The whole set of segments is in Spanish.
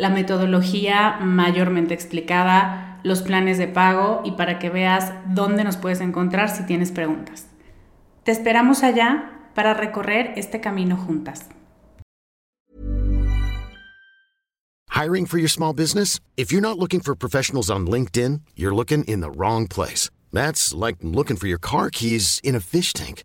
la metodología mayormente explicada, los planes de pago y para que veas dónde nos puedes encontrar si tienes preguntas. Te esperamos allá para recorrer este camino juntas. Hiring for your small business? If you're not looking for professionals on LinkedIn, you're looking in the wrong place. That's like looking for your car keys in a fish tank.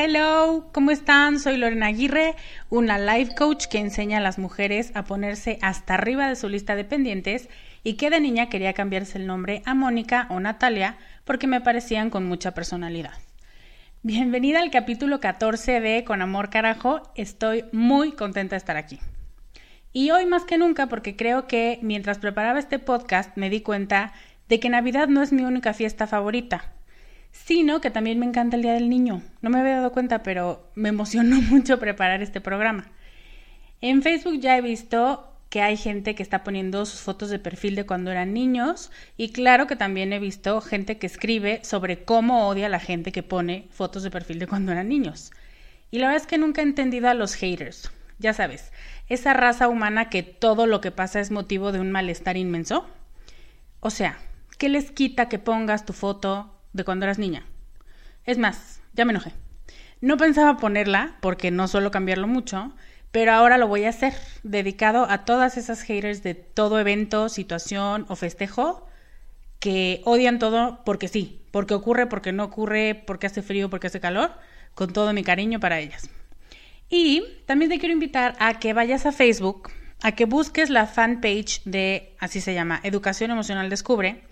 Hello, ¿cómo están? Soy Lorena Aguirre, una life coach que enseña a las mujeres a ponerse hasta arriba de su lista de pendientes y que de niña quería cambiarse el nombre a Mónica o Natalia porque me parecían con mucha personalidad. Bienvenida al capítulo 14 de Con Amor Carajo, estoy muy contenta de estar aquí. Y hoy más que nunca porque creo que mientras preparaba este podcast me di cuenta de que Navidad no es mi única fiesta favorita, sino que también me encanta el Día del Niño. No me había dado cuenta, pero me emocionó mucho preparar este programa. En Facebook ya he visto que hay gente que está poniendo sus fotos de perfil de cuando eran niños y claro que también he visto gente que escribe sobre cómo odia a la gente que pone fotos de perfil de cuando eran niños. Y la verdad es que nunca he entendido a los haters. Ya sabes, esa raza humana que todo lo que pasa es motivo de un malestar inmenso. O sea, ¿qué les quita que pongas tu foto de cuando eras niña? Es más, ya me enojé. No pensaba ponerla porque no suelo cambiarlo mucho, pero ahora lo voy a hacer, dedicado a todas esas haters de todo evento, situación o festejo que odian todo porque sí, porque ocurre, porque no ocurre, porque hace frío, porque hace calor, con todo mi cariño para ellas. Y también te quiero invitar a que vayas a Facebook, a que busques la fanpage de, así se llama, Educación Emocional Descubre.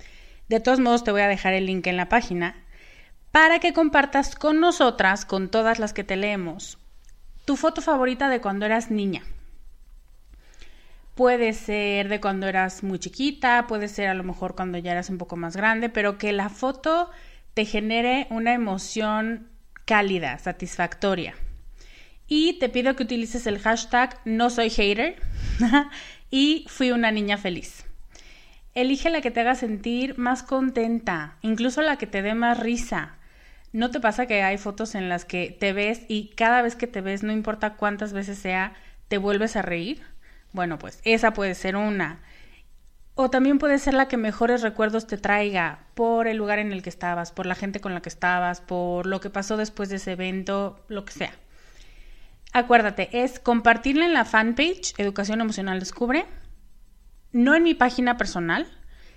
De todos modos, te voy a dejar el link en la página para que compartas con nosotras, con todas las que te leemos, tu foto favorita de cuando eras niña. Puede ser de cuando eras muy chiquita, puede ser a lo mejor cuando ya eras un poco más grande, pero que la foto te genere una emoción cálida, satisfactoria. Y te pido que utilices el hashtag no soy hater y fui una niña feliz. Elige la que te haga sentir más contenta, incluso la que te dé más risa. ¿No te pasa que hay fotos en las que te ves y cada vez que te ves, no importa cuántas veces sea, te vuelves a reír? Bueno, pues esa puede ser una. O también puede ser la que mejores recuerdos te traiga por el lugar en el que estabas, por la gente con la que estabas, por lo que pasó después de ese evento, lo que sea. Acuérdate, es compartirla en la fanpage Educación Emocional Descubre no en mi página personal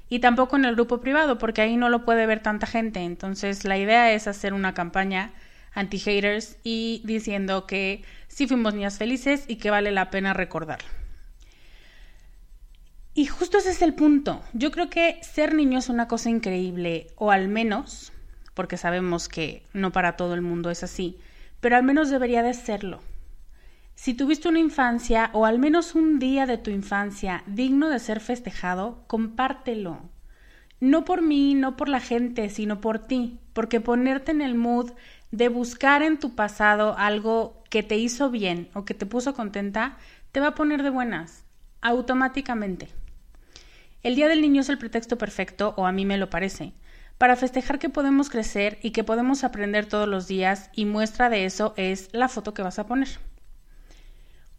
y tampoco en el grupo privado, porque ahí no lo puede ver tanta gente. Entonces, la idea es hacer una campaña anti-haters y diciendo que sí fuimos niñas felices y que vale la pena recordarlo. Y justo ese es el punto. Yo creo que ser niño es una cosa increíble, o al menos, porque sabemos que no para todo el mundo es así, pero al menos debería de serlo. Si tuviste una infancia o al menos un día de tu infancia digno de ser festejado, compártelo. No por mí, no por la gente, sino por ti, porque ponerte en el mood de buscar en tu pasado algo que te hizo bien o que te puso contenta, te va a poner de buenas, automáticamente. El Día del Niño es el pretexto perfecto, o a mí me lo parece, para festejar que podemos crecer y que podemos aprender todos los días y muestra de eso es la foto que vas a poner.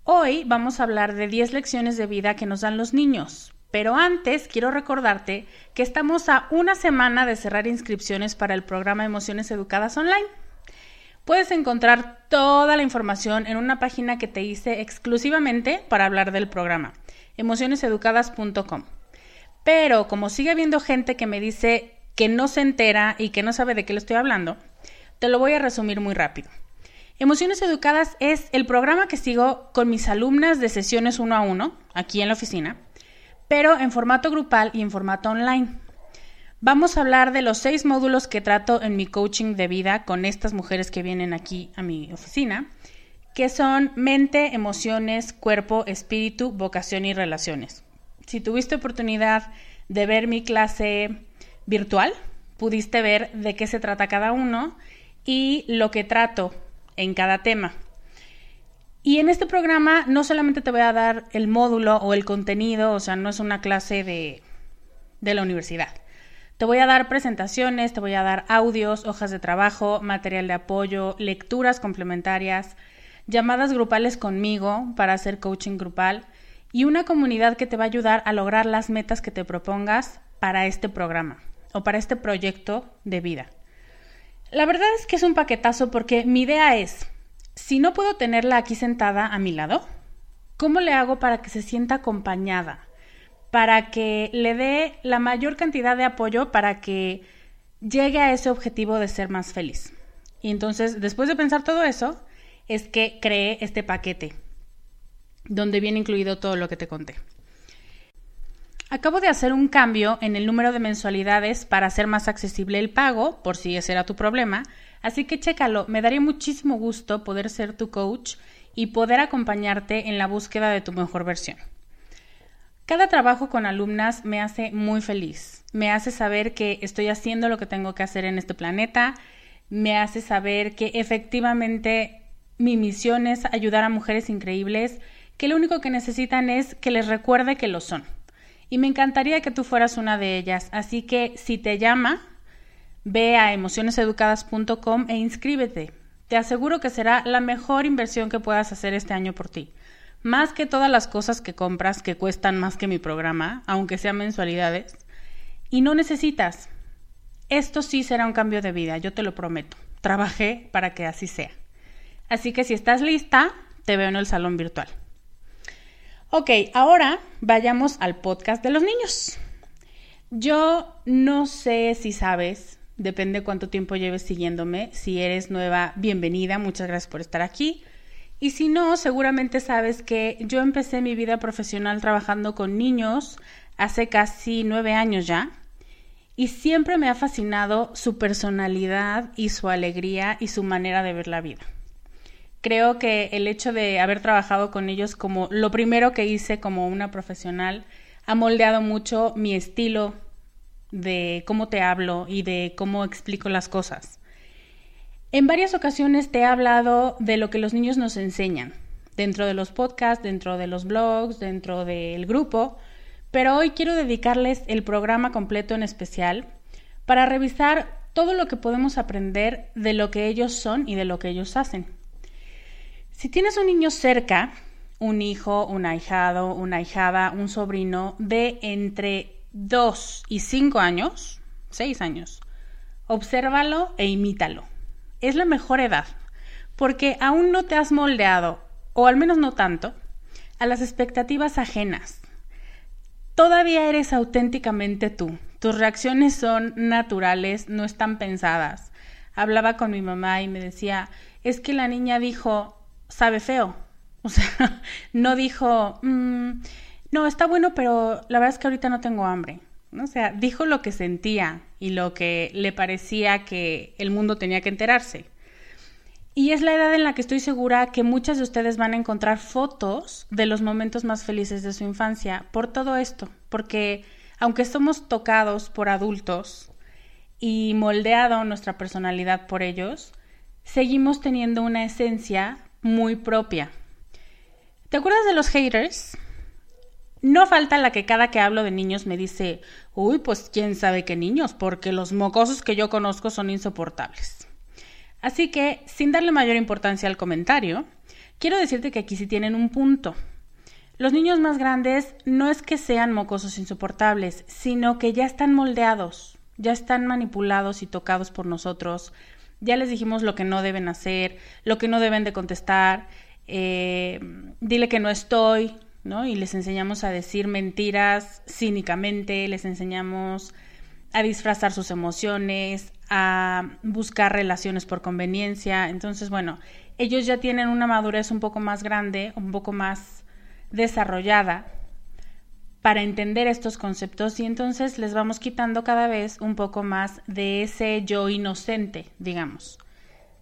Hoy vamos a hablar de 10 lecciones de vida que nos dan los niños, pero antes quiero recordarte que estamos a una semana de cerrar inscripciones para el programa Emociones Educadas Online. Puedes encontrar toda la información en una página que te hice exclusivamente para hablar del programa, emocioneseducadas.com. Pero como sigue habiendo gente que me dice que no se entera y que no sabe de qué le estoy hablando, te lo voy a resumir muy rápido. Emociones Educadas es el programa que sigo con mis alumnas de sesiones uno a uno, aquí en la oficina, pero en formato grupal y en formato online. Vamos a hablar de los seis módulos que trato en mi coaching de vida con estas mujeres que vienen aquí a mi oficina, que son mente, emociones, cuerpo, espíritu, vocación y relaciones. Si tuviste oportunidad de ver mi clase virtual, pudiste ver de qué se trata cada uno y lo que trato en cada tema. Y en este programa no solamente te voy a dar el módulo o el contenido, o sea, no es una clase de, de la universidad. Te voy a dar presentaciones, te voy a dar audios, hojas de trabajo, material de apoyo, lecturas complementarias, llamadas grupales conmigo para hacer coaching grupal y una comunidad que te va a ayudar a lograr las metas que te propongas para este programa o para este proyecto de vida. La verdad es que es un paquetazo porque mi idea es, si no puedo tenerla aquí sentada a mi lado, ¿cómo le hago para que se sienta acompañada? Para que le dé la mayor cantidad de apoyo para que llegue a ese objetivo de ser más feliz. Y entonces, después de pensar todo eso, es que creé este paquete donde viene incluido todo lo que te conté. Acabo de hacer un cambio en el número de mensualidades para hacer más accesible el pago, por si ese era tu problema, así que chécalo, me daría muchísimo gusto poder ser tu coach y poder acompañarte en la búsqueda de tu mejor versión. Cada trabajo con alumnas me hace muy feliz, me hace saber que estoy haciendo lo que tengo que hacer en este planeta, me hace saber que efectivamente mi misión es ayudar a mujeres increíbles que lo único que necesitan es que les recuerde que lo son. Y me encantaría que tú fueras una de ellas. Así que si te llama, ve a emocioneseducadas.com e inscríbete. Te aseguro que será la mejor inversión que puedas hacer este año por ti. Más que todas las cosas que compras que cuestan más que mi programa, aunque sean mensualidades. Y no necesitas. Esto sí será un cambio de vida, yo te lo prometo. Trabajé para que así sea. Así que si estás lista, te veo en el salón virtual. Ok, ahora vayamos al podcast de los niños. Yo no sé si sabes, depende cuánto tiempo lleves siguiéndome. Si eres nueva, bienvenida, muchas gracias por estar aquí. Y si no, seguramente sabes que yo empecé mi vida profesional trabajando con niños hace casi nueve años ya. Y siempre me ha fascinado su personalidad y su alegría y su manera de ver la vida creo que el hecho de haber trabajado con ellos como lo primero que hice como una profesional ha moldeado mucho mi estilo de cómo te hablo y de cómo explico las cosas. En varias ocasiones te he hablado de lo que los niños nos enseñan, dentro de los podcasts, dentro de los blogs, dentro del grupo, pero hoy quiero dedicarles el programa completo en especial para revisar todo lo que podemos aprender de lo que ellos son y de lo que ellos hacen. Si tienes un niño cerca, un hijo, un ahijado, una ahijada, un sobrino de entre 2 y 5 años, 6 años, obsérvalo e imítalo. Es la mejor edad, porque aún no te has moldeado, o al menos no tanto, a las expectativas ajenas. todavía eres auténticamente tú. Tus reacciones son naturales, no están pensadas. Hablaba con mi mamá y me decía, es que la niña dijo, sabe feo. O sea, no dijo, mm, no, está bueno, pero la verdad es que ahorita no tengo hambre. O sea, dijo lo que sentía y lo que le parecía que el mundo tenía que enterarse. Y es la edad en la que estoy segura que muchas de ustedes van a encontrar fotos de los momentos más felices de su infancia por todo esto, porque aunque somos tocados por adultos y moldeado nuestra personalidad por ellos, seguimos teniendo una esencia muy propia. ¿Te acuerdas de los haters? No falta la que cada que hablo de niños me dice, uy, pues quién sabe qué niños, porque los mocosos que yo conozco son insoportables. Así que, sin darle mayor importancia al comentario, quiero decirte que aquí sí tienen un punto. Los niños más grandes no es que sean mocosos insoportables, sino que ya están moldeados, ya están manipulados y tocados por nosotros. Ya les dijimos lo que no deben hacer, lo que no deben de contestar. Eh, dile que no estoy, ¿no? Y les enseñamos a decir mentiras cínicamente, les enseñamos a disfrazar sus emociones, a buscar relaciones por conveniencia. Entonces, bueno, ellos ya tienen una madurez un poco más grande, un poco más desarrollada para entender estos conceptos y entonces les vamos quitando cada vez un poco más de ese yo inocente, digamos,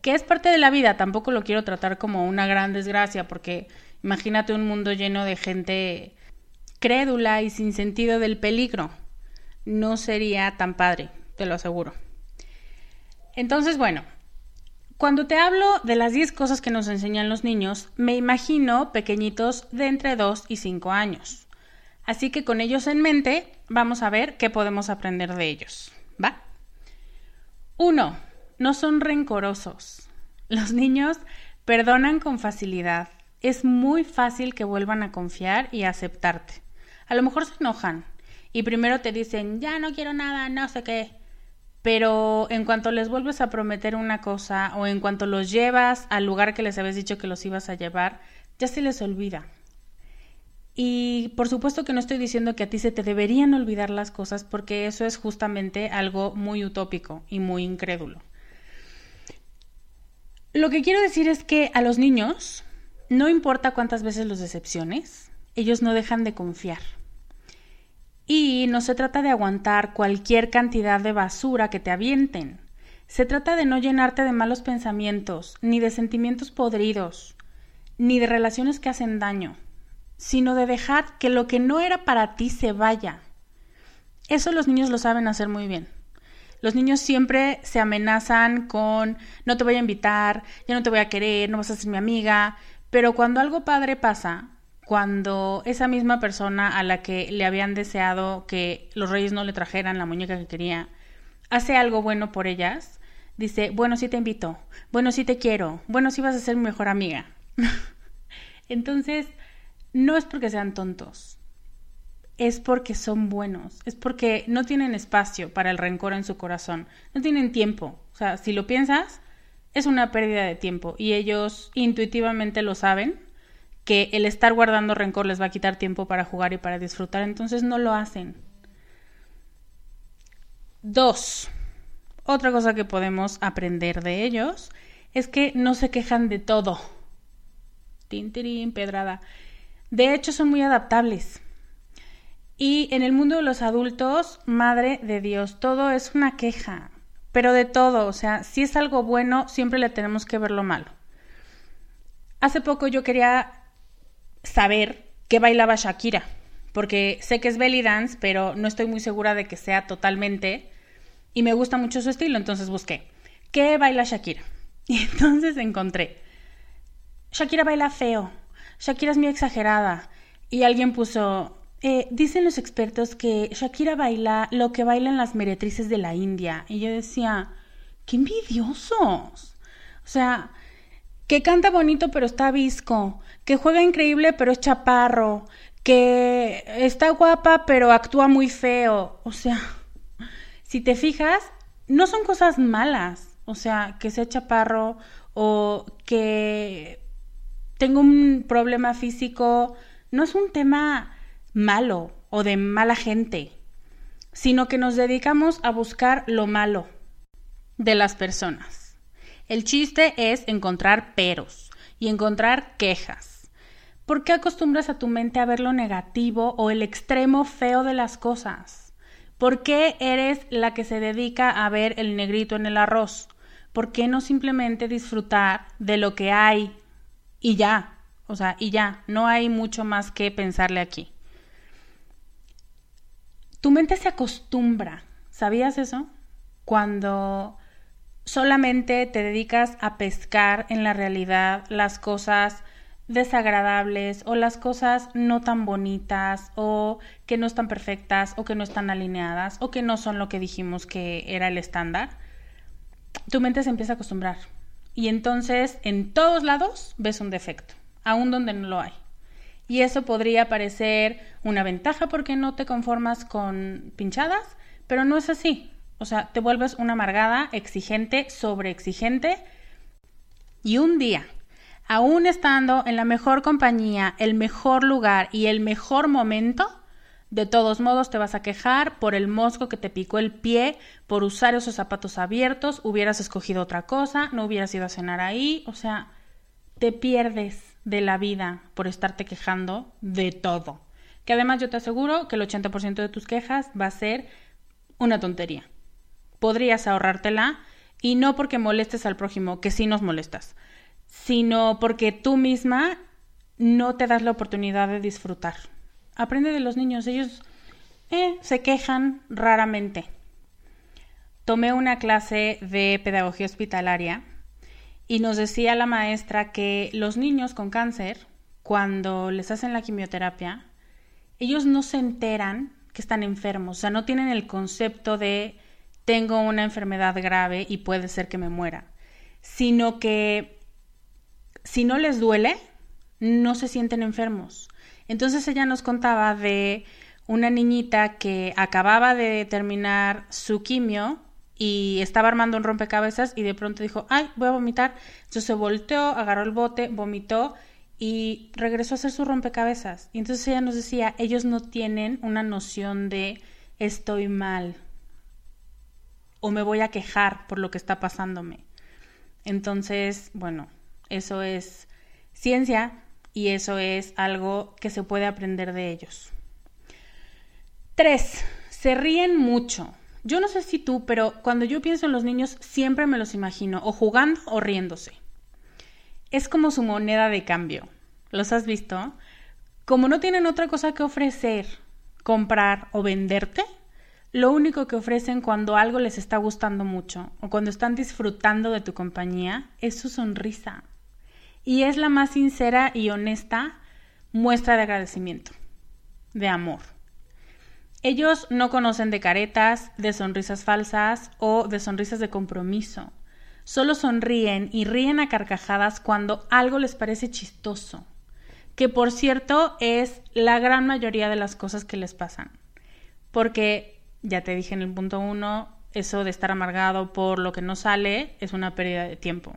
que es parte de la vida, tampoco lo quiero tratar como una gran desgracia porque Imagínate un mundo lleno de gente crédula y sin sentido del peligro. No sería tan padre, te lo aseguro. Entonces, bueno, cuando te hablo de las 10 cosas que nos enseñan los niños, me imagino pequeñitos de entre 2 y 5 años. Así que con ellos en mente, vamos a ver qué podemos aprender de ellos. ¿Va? 1. No son rencorosos. Los niños perdonan con facilidad es muy fácil que vuelvan a confiar y a aceptarte. A lo mejor se enojan y primero te dicen, ya no quiero nada, no sé qué. Pero en cuanto les vuelves a prometer una cosa o en cuanto los llevas al lugar que les habías dicho que los ibas a llevar, ya se les olvida. Y por supuesto que no estoy diciendo que a ti se te deberían olvidar las cosas porque eso es justamente algo muy utópico y muy incrédulo. Lo que quiero decir es que a los niños no importa cuántas veces los decepciones, ellos no dejan de confiar. Y no se trata de aguantar cualquier cantidad de basura que te avienten. Se trata de no llenarte de malos pensamientos, ni de sentimientos podridos, ni de relaciones que hacen daño, sino de dejar que lo que no era para ti se vaya. Eso los niños lo saben hacer muy bien. Los niños siempre se amenazan con no te voy a invitar, ya no te voy a querer, no vas a ser mi amiga, pero cuando algo padre pasa, cuando esa misma persona a la que le habían deseado que los reyes no le trajeran la muñeca que quería, hace algo bueno por ellas, dice, bueno, sí te invito, bueno, sí te quiero, bueno, sí vas a ser mi mejor amiga. Entonces, no es porque sean tontos, es porque son buenos, es porque no tienen espacio para el rencor en su corazón, no tienen tiempo. O sea, si lo piensas, es una pérdida de tiempo y ellos intuitivamente lo saben que el estar guardando rencor les va a quitar tiempo para jugar y para disfrutar, entonces no lo hacen. Dos, otra cosa que podemos aprender de ellos es que no se quejan de todo. Tintirín, pedrada. De hecho, son muy adaptables. Y en el mundo de los adultos, madre de Dios, todo es una queja pero de todo, o sea, si es algo bueno, siempre le tenemos que ver lo malo. Hace poco yo quería saber qué bailaba Shakira, porque sé que es belly dance, pero no estoy muy segura de que sea totalmente, y me gusta mucho su estilo, entonces busqué, ¿qué baila Shakira? Y entonces encontré, Shakira baila feo, Shakira es muy exagerada, y alguien puso, eh, dicen los expertos que Shakira baila lo que bailan las meretrices de la India. Y yo decía, qué envidiosos. O sea, que canta bonito pero está visco, que juega increíble pero es chaparro, que está guapa pero actúa muy feo. O sea, si te fijas, no son cosas malas. O sea, que sea chaparro o que tenga un problema físico, no es un tema malo. o de mala gente, sino que nos dedicamos a buscar lo malo de las personas. El chiste es encontrar peros y encontrar quejas. ¿Por qué acostumbras a tu mente a ver lo negativo o el extremo feo de las cosas? ¿Por qué eres la que se dedica a ver el negrito en el arroz? ¿Por qué no simplemente disfrutar de lo que hay y ya? O sea, y ya, no hay mucho más que pensarle aquí. Tu mente se acostumbra, ¿sabías eso? Cuando solamente te dedicas a pescar en la realidad las cosas desagradables o las cosas no tan bonitas o que no están perfectas o que no están alineadas o que no son lo que dijimos que era el estándar, tu mente se empieza a acostumbrar. Y entonces en todos lados ves un defecto aún donde no lo hay. Y eso podría parecer una ventaja porque no te conformas con pinchadas, pero no es así. O sea, te vuelves una amargada, exigente, sobreexigente. Y un día, aún estando en la mejor compañía, el mejor lugar y el mejor momento, de todos modos te vas a quejar por el mosco que te picó el pie, por usar esos zapatos abiertos, hubieras escogido otra cosa, no hubieras ido a cenar ahí, o sea, te pierdes de la vida por estarte quejando de todo. Que además yo te aseguro que el 80% de tus quejas va a ser una tontería. Podrías ahorrártela y no porque molestes al prójimo, que sí nos molestas, sino porque tú misma no te das la oportunidad de disfrutar. Aprende de los niños, ellos eh, se quejan raramente. Tomé una clase de pedagogía hospitalaria y nos decía la maestra que los niños con cáncer, cuando les hacen la quimioterapia, ellos no se enteran que están enfermos, o sea, no tienen el concepto de tengo una enfermedad grave y puede ser que me muera, sino que si no les duele, no se sienten enfermos. Entonces ella nos contaba de una niñita que acababa de terminar su quimio y estaba armando un rompecabezas y de pronto dijo, ay, voy a vomitar. Entonces se volteó, agarró el bote, vomitó y regresó a hacer su rompecabezas. Y entonces ella nos decía, ellos no tienen una noción de estoy mal o me voy a quejar por lo que está pasándome. Entonces, bueno, eso es ciencia y eso es algo que se puede aprender de ellos. Tres, se ríen mucho. Yo no sé si tú, pero cuando yo pienso en los niños siempre me los imagino o jugando o riéndose. Es como su moneda de cambio. ¿Los has visto? Como no tienen otra cosa que ofrecer, comprar o venderte, lo único que ofrecen cuando algo les está gustando mucho o cuando están disfrutando de tu compañía es su sonrisa. Y es la más sincera y honesta muestra de agradecimiento, de amor. Ellos no conocen de caretas, de sonrisas falsas o de sonrisas de compromiso. Solo sonríen y ríen a carcajadas cuando algo les parece chistoso, que por cierto es la gran mayoría de las cosas que les pasan. Porque, ya te dije en el punto uno, eso de estar amargado por lo que no sale es una pérdida de tiempo.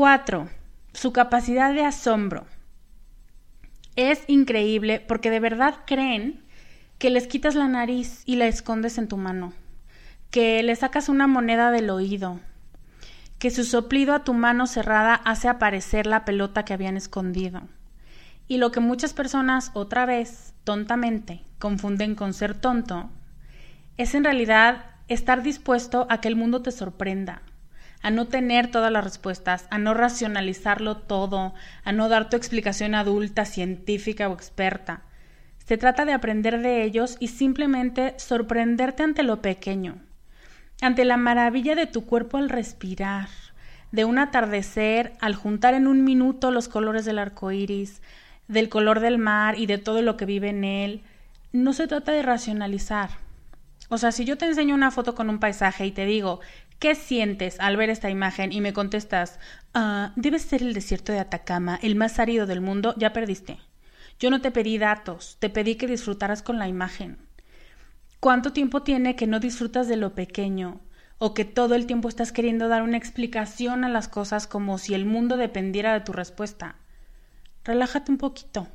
4. su capacidad de asombro. Es increíble porque de verdad creen que les quitas la nariz y la escondes en tu mano, que le sacas una moneda del oído, que su soplido a tu mano cerrada hace aparecer la pelota que habían escondido. Y lo que muchas personas otra vez, tontamente, confunden con ser tonto, es en realidad estar dispuesto a que el mundo te sorprenda, a no tener todas las respuestas, a no racionalizarlo todo, a no dar tu explicación adulta, científica o experta. Se trata de aprender de ellos y simplemente sorprenderte ante lo pequeño, ante la maravilla de tu cuerpo al respirar, de un atardecer al juntar en un minuto los colores del arco iris, del color del mar y de todo lo que vive en él, no se trata de racionalizar. O sea, si yo te enseño una foto con un paisaje y te digo, ¿qué sientes al ver esta imagen? Y me contestas, ah, debe ser el desierto de Atacama, el más árido del mundo, ya perdiste. Yo no te pedí datos, te pedí que disfrutaras con la imagen. ¿Cuánto tiempo tiene que no disfrutas de lo pequeño? O que todo el tiempo estás queriendo dar una explicación a las cosas como si el mundo dependiera de tu respuesta. Relájate un poquito.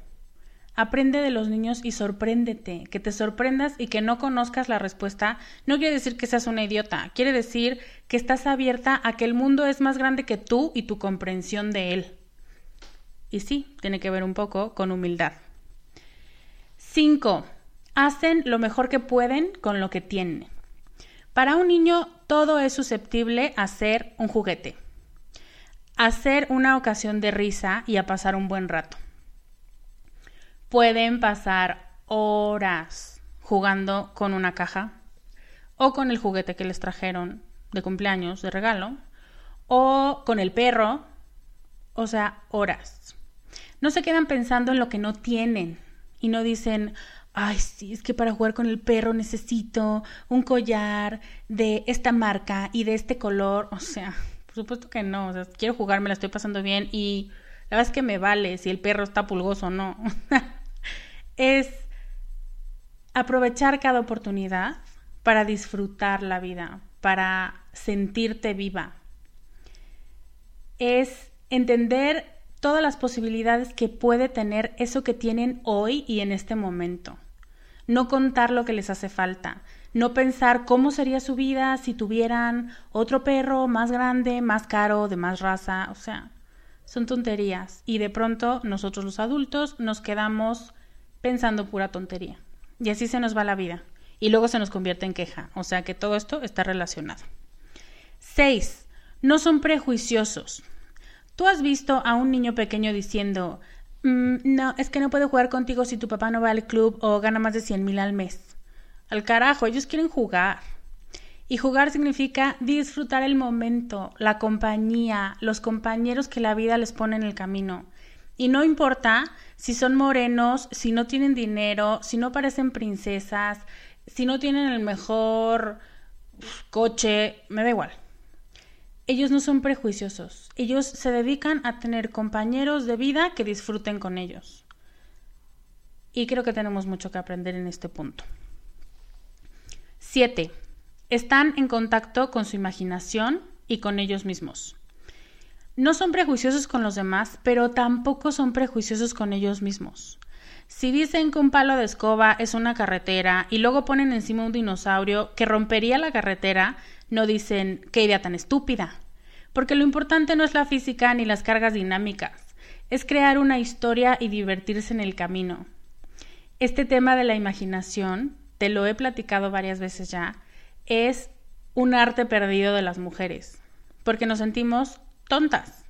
Aprende de los niños y sorpréndete. Que te sorprendas y que no conozcas la respuesta no quiere decir que seas una idiota, quiere decir que estás abierta a que el mundo es más grande que tú y tu comprensión de él. Y sí, tiene que ver un poco con humildad. 5. Hacen lo mejor que pueden con lo que tienen. Para un niño todo es susceptible a ser un juguete, a ser una ocasión de risa y a pasar un buen rato pueden pasar horas jugando con una caja o con el juguete que les trajeron de cumpleaños, de regalo, o con el perro, o sea, horas. No se quedan pensando en lo que no tienen y no dicen, ay, sí, es que para jugar con el perro necesito un collar de esta marca y de este color, o sea, por supuesto que no, o sea, quiero jugar, me la estoy pasando bien y la verdad es que me vale si el perro está pulgoso o no. es aprovechar cada oportunidad para disfrutar la vida, para sentirte viva. Es entender todas las posibilidades que puede tener eso que tienen hoy y en este momento. No contar lo que les hace falta, no pensar cómo sería su vida si tuvieran otro perro más grande, más caro, de más raza, o sea, son tonterías. Y de pronto nosotros los adultos nos quedamos pensando pura tontería. Y así se nos va la vida. Y luego se nos convierte en queja. O sea que todo esto está relacionado. 6. No son prejuiciosos. Tú has visto a un niño pequeño diciendo, mm, no, es que no puedo jugar contigo si tu papá no va al club o gana más de 100 mil al mes. Al carajo, ellos quieren jugar. Y jugar significa disfrutar el momento, la compañía, los compañeros que la vida les pone en el camino. Y no importa si son morenos, si no tienen dinero, si no parecen princesas, si no tienen el mejor coche, me da igual. Ellos no son prejuiciosos, ellos se dedican a tener compañeros de vida que disfruten con ellos. Y creo que tenemos mucho que aprender en este punto. 7. Están en contacto con su imaginación y con ellos mismos. No son prejuiciosos con los demás, pero tampoco son prejuiciosos con ellos mismos. Si dicen que un palo de escoba es una carretera y luego ponen encima un dinosaurio que rompería la carretera, no dicen qué idea tan estúpida. Porque lo importante no es la física ni las cargas dinámicas, es crear una historia y divertirse en el camino. Este tema de la imaginación, te lo he platicado varias veces ya, es un arte perdido de las mujeres, porque nos sentimos tontas.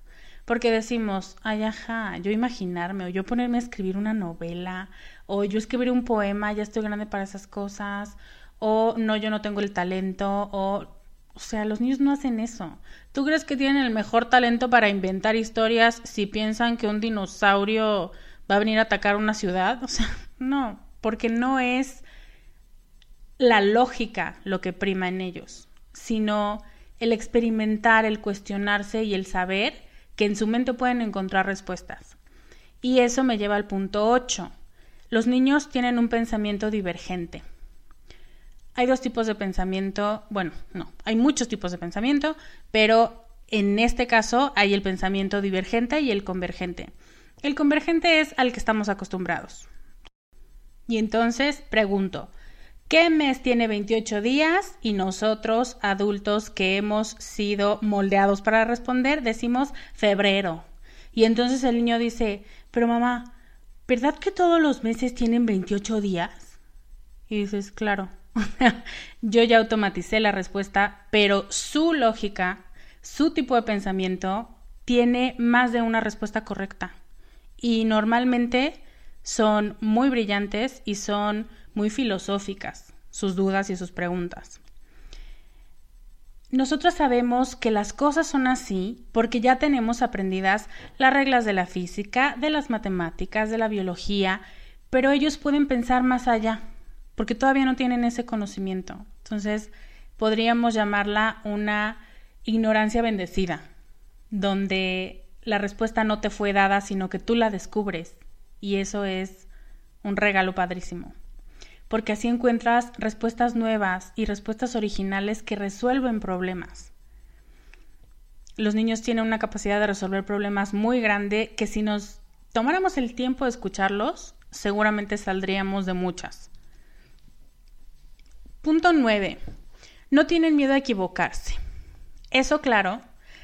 Porque decimos, ay, ajá, yo imaginarme, o yo ponerme a escribir una novela, o yo escribir un poema, ya estoy grande para esas cosas, o no, yo no tengo el talento, o, o sea, los niños no hacen eso. ¿Tú crees que tienen el mejor talento para inventar historias si piensan que un dinosaurio va a venir a atacar una ciudad? O sea, no, porque no es la lógica lo que prima en ellos, sino el experimentar, el cuestionarse y el saber que en su mente pueden encontrar respuestas. Y eso me lleva al punto 8. Los niños tienen un pensamiento divergente. Hay dos tipos de pensamiento, bueno, no, hay muchos tipos de pensamiento, pero en este caso hay el pensamiento divergente y el convergente. El convergente es al que estamos acostumbrados. Y entonces pregunto, ¿Qué mes tiene 28 días? Y nosotros, adultos que hemos sido moldeados para responder, decimos febrero. Y entonces el niño dice, pero mamá, ¿verdad que todos los meses tienen 28 días? Y dices, claro. Yo ya automaticé la respuesta, pero su lógica, su tipo de pensamiento, tiene más de una respuesta correcta. Y normalmente son muy brillantes y son muy filosóficas sus dudas y sus preguntas. nosotros sabemos que las cosas son así porque ya tenemos aprendidas las reglas de la física, de las matemáticas, de la biología, pero ellos pueden pensar más allá porque todavía no tienen ese conocimiento. Entonces, podríamos llamarla una ignorancia bendecida, donde la respuesta no te fue dada, sino que tú la descubres. Y eso es un regalo padrísimo porque así encuentras respuestas nuevas y respuestas originales que resuelven problemas. Los niños tienen una capacidad de resolver problemas muy grande que si nos tomáramos el tiempo de escucharlos, seguramente saldríamos de muchas. Punto 9. No tienen miedo a equivocarse. Eso claro,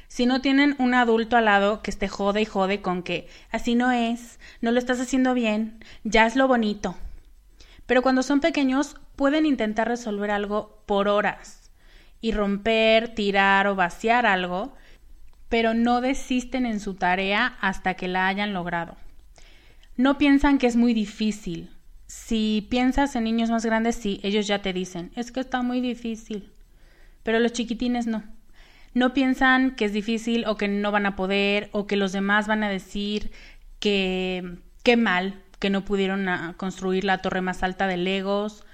si no tienen un adulto al lado que esté jode y jode con que así no es, no lo estás haciendo bien, ya es lo bonito, pero cuando son pequeños pueden intentar resolver algo por horas y romper, tirar o vaciar algo, pero no desisten en su tarea hasta que la hayan logrado. No piensan que es muy difícil. Si piensas en niños más grandes, sí, ellos ya te dicen, es que está muy difícil. Pero los chiquitines no. No piensan que es difícil o que no van a poder o que los demás van a decir que qué mal, que no pudieron ah, construir la torre más alta de Legos.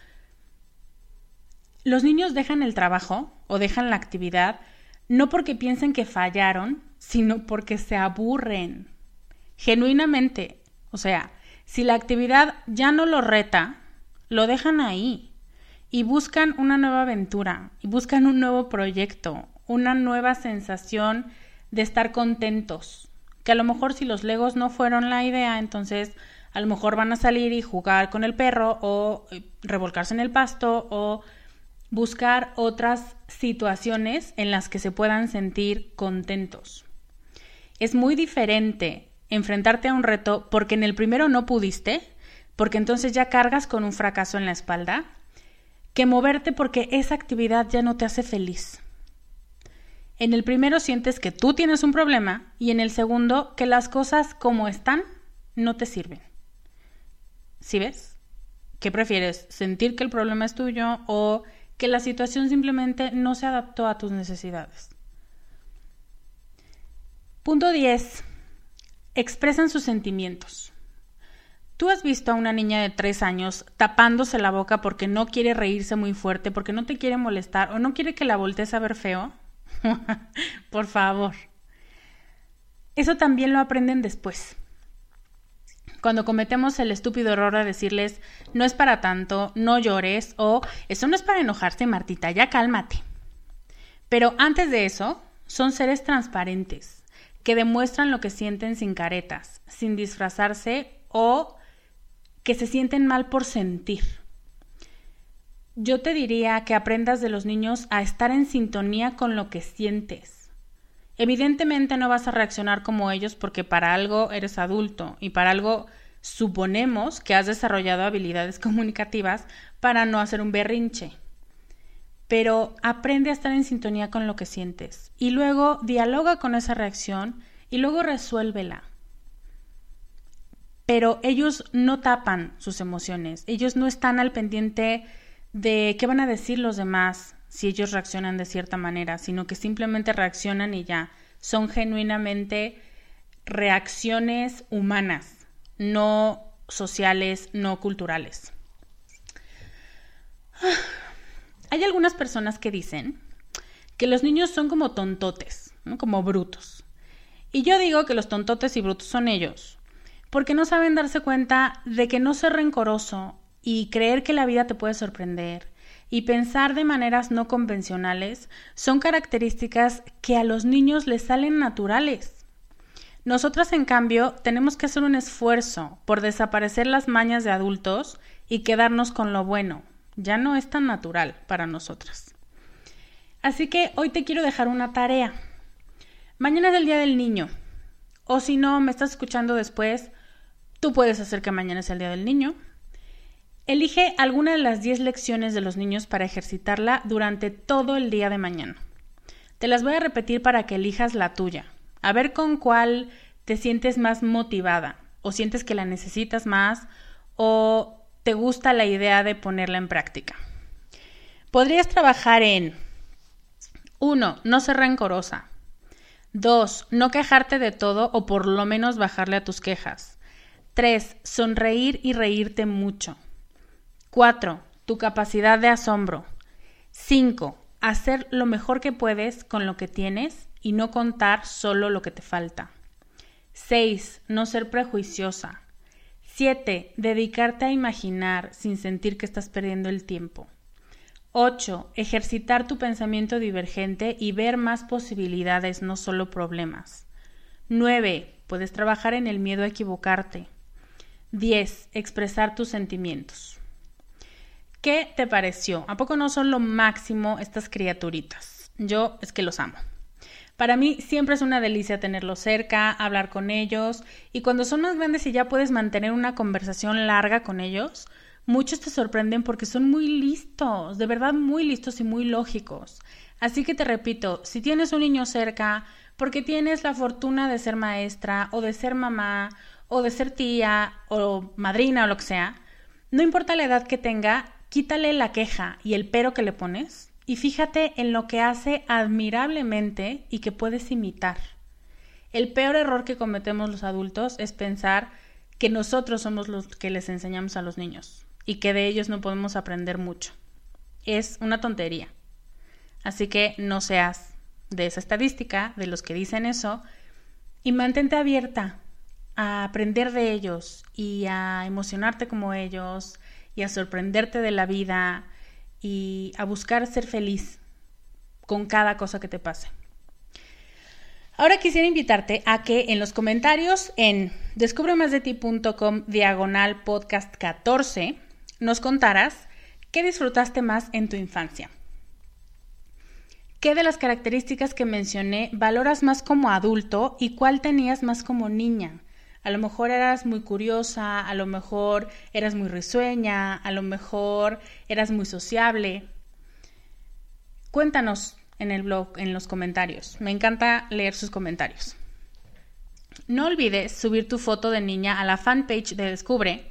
Los niños dejan el trabajo o dejan la actividad no porque piensen que fallaron, sino porque se aburren. Genuinamente. O sea, si la actividad ya no lo reta, lo dejan ahí y buscan una nueva aventura, y buscan un nuevo proyecto, una nueva sensación de estar contentos. Que a lo mejor si los legos no fueron la idea, entonces a lo mejor van a salir y jugar con el perro o eh, revolcarse en el pasto o buscar otras situaciones en las que se puedan sentir contentos. Es muy diferente enfrentarte a un reto porque en el primero no pudiste, porque entonces ya cargas con un fracaso en la espalda, que moverte porque esa actividad ya no te hace feliz. En el primero sientes que tú tienes un problema y en el segundo que las cosas como están no te sirven. ¿Sí ves? ¿Qué prefieres? ¿Sentir que el problema es tuyo o que la situación simplemente no se adaptó a tus necesidades? Punto 10. Expresan sus sentimientos. ¿Tú has visto a una niña de tres años tapándose la boca porque no quiere reírse muy fuerte, porque no te quiere molestar o no quiere que la voltees a ver feo? Por favor. Eso también lo aprenden después cuando cometemos el estúpido error de decirles no es para tanto, no llores o eso no es para enojarse, Martita, ya cálmate. Pero antes de eso, son seres transparentes, que demuestran lo que sienten sin caretas, sin disfrazarse o que se sienten mal por sentir. Yo te diría que aprendas de los niños a estar en sintonía con lo que sientes Evidentemente no vas a reaccionar como ellos porque para algo eres adulto y para algo suponemos que has desarrollado habilidades comunicativas para no hacer un berrinche. Pero aprende a estar en sintonía con lo que sientes y luego dialoga con esa reacción y luego resuélvela. Pero ellos no tapan sus emociones, ellos no están al pendiente de qué van a decir los demás, si ellos reaccionan de cierta manera, sino que simplemente reaccionan y ya. Son genuinamente reacciones humanas, no sociales, no culturales. Hay algunas personas que dicen que los niños son como tontotes, como brutos. Y yo digo que los tontotes y brutos son ellos, porque no saben darse cuenta de que no ser rencoroso y creer que la vida te puede sorprender y pensar de maneras no convencionales son características que a los niños les salen naturales. Nosotras, en cambio, tenemos que hacer un esfuerzo por desaparecer las mañas de adultos y quedarnos con lo bueno. Ya no es tan natural para nosotras. Así que hoy te quiero dejar una tarea. Mañana es el Día del Niño. O si no, me estás escuchando después, tú puedes hacer que mañana sea el Día del Niño. Elige alguna de las 10 lecciones de los niños para ejercitarla durante todo el día de mañana. Te las voy a repetir para que elijas la tuya. A ver con cuál te sientes más motivada o sientes que la necesitas más o te gusta la idea de ponerla en práctica. Podrías trabajar en 1. No ser rencorosa. 2. No quejarte de todo o por lo menos bajarle a tus quejas. 3. Sonreír y reírte mucho. 4. Tu capacidad de asombro. 5. Hacer lo mejor que puedes con lo que tienes y no contar solo lo que te falta. 6. No ser prejuiciosa. 7. Dedicarte a imaginar sin sentir que estás perdiendo el tiempo. 8. Ejercitar tu pensamiento divergente y ver más posibilidades, no solo problemas. 9. Puedes trabajar en el miedo a equivocarte. 10. Expresar tus sentimientos. ¿Qué te pareció? ¿A poco no son lo máximo estas criaturitas? Yo es que los amo. Para mí siempre es una delicia tenerlos cerca, hablar con ellos y cuando son más grandes y ya puedes mantener una conversación larga con ellos, muchos te sorprenden porque son muy listos, de verdad muy listos y muy lógicos. Así que te repito, si tienes un niño cerca, porque tienes la fortuna de ser maestra o de ser mamá o de ser tía o madrina o lo que sea, no importa la edad que tenga, quítale la queja y el pero que le pones y fíjate en lo que hace admirablemente y que puedes imitar. El peor error que cometemos los adultos es pensar que nosotros somos los que les enseñamos a los niños y que de ellos no podemos aprender mucho. Es una tontería. Así que no seas de esa estadística, de los que dicen eso, y mantente abierta a aprender de ellos y a emocionarte como ellos y a sorprenderte de la vida y a buscar ser feliz con cada cosa que te pase. Ahora quisiera invitarte a que en los comentarios en descubremasdeti.com diagonal podcast 14 nos contaras qué disfrutaste más en tu infancia. ¿Qué de las características que mencioné valoras más como adulto y cuál tenías más como niña? A lo mejor eras muy curiosa, a lo mejor eras muy risueña, a lo mejor eras muy sociable. Cuéntanos en el blog, en los comentarios. Me encanta leer sus comentarios. No olvides subir tu foto de niña a la fanpage de Descubre.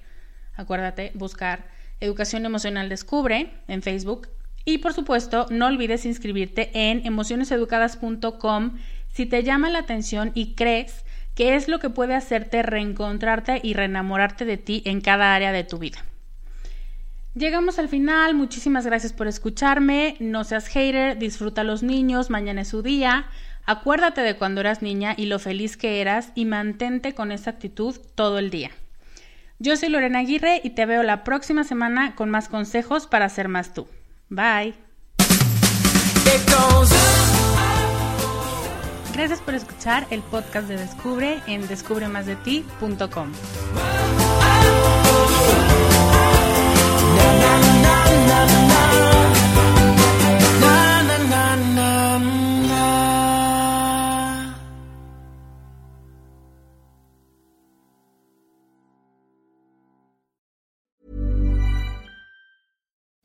Acuérdate, buscar Educación Emocional Descubre en Facebook. Y por supuesto, no olvides inscribirte en emocioneseducadas.com si te llama la atención y crees que es lo que puede hacerte reencontrarte y reenamorarte de ti en cada área de tu vida. Llegamos al final, muchísimas gracias por escucharme, no seas hater, disfruta a los niños, mañana es su día, acuérdate de cuando eras niña y lo feliz que eras y mantente con esa actitud todo el día. Yo soy Lorena Aguirre y te veo la próxima semana con más consejos para ser más tú. Bye. Gracias por escuchar el podcast de Descubre en descubremasdeti.com.